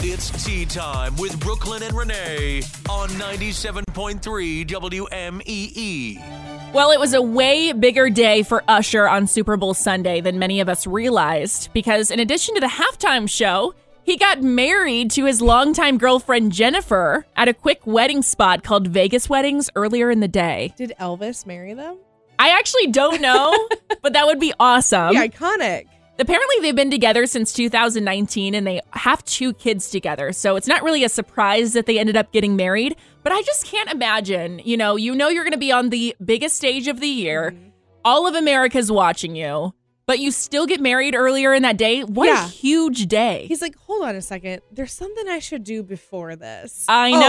It's tea time with Brooklyn and Renee on 97.3 WMEE. Well, it was a way bigger day for Usher on Super Bowl Sunday than many of us realized because, in addition to the halftime show, he got married to his longtime girlfriend Jennifer at a quick wedding spot called Vegas Weddings earlier in the day. Did Elvis marry them? I actually don't know, but that would be awesome. The iconic. Apparently, they've been together since 2019 and they have two kids together. So it's not really a surprise that they ended up getting married. But I just can't imagine, you know, you know, you're going to be on the biggest stage of the year. Mm-hmm. All of America's watching you, but you still get married earlier in that day. What Yeah. a huge day. He's like, hold on a second. There's something I should do before this. I Oh,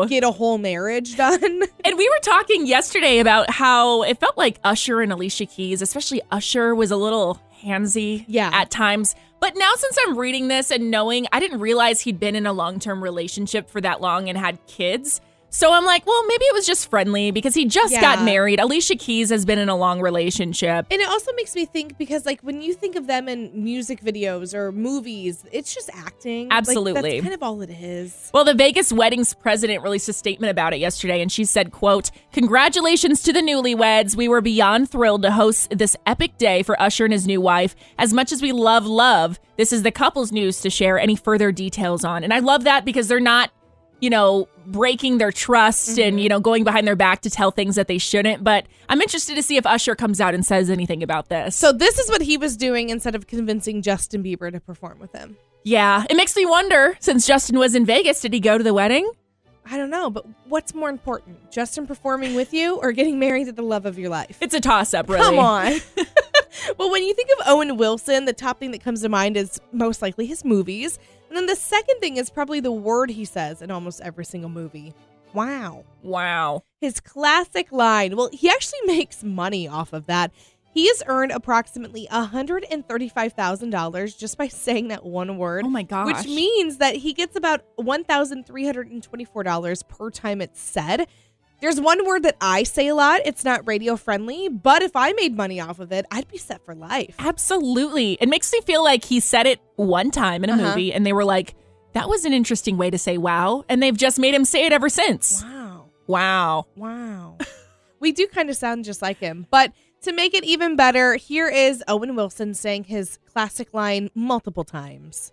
know. get a whole marriage done. And we were talking yesterday about how it felt like Usher and Alicia Keys, especially Usher, was a little handsy Yeah. at times. But now, since I'm reading this and knowing, I didn't realize he'd been in a long term relationship for that long and had kids. So I'm like, well, maybe it was just friendly because he just got married. Alicia Keys has been in a long relationship. And it also makes me think because, like, when you think of them in music videos or movies, it's just acting. Like, Absolutely. that's kind of all it is. Well, the Vegas weddings president released a statement about it yesterday, and she said, quote, Congratulations to the newlyweds. We were beyond thrilled to host this epic day for Usher and his new wife. As much as we love love, this is the couple's news to share any further details on. And I love that because they're not, you know, breaking their trust and, mm-hmm. you know, going behind their back to tell things that they shouldn't. But I'm interested to see if Usher comes out and says anything about this. So, this is what he was doing instead of convincing Justin Bieber to perform with him. yeah, it makes me wonder since Justin was in Vegas, did he go to the wedding? I don't know, but what's more important, Justin performing with you or getting married to the love of your life? It's a toss up, really. Come on. well, when you think of Owen Wilson, the top thing that comes to mind is most likely his movies. And then the second thing is probably the word he says in almost every single movie. Wow. Wow. His classic line. Well, he actually makes money off of that. He has earned approximately $135,000 just by saying that one word. Oh my gosh. Which means that he gets about $1,324 per time it's said. There's one word that I say a lot. It's not radio friendly, but if I made money off of it, I'd be set for life. Absolutely. It makes me feel like he said it one time in a Uh-huh. movie and they were like, that was an interesting way to say wow. And they've just made him say it ever since. Wow. Wow. Wow. we do kind of sound just like him. But to make it even better, here is Owen Wilson saying his classic line multiple times.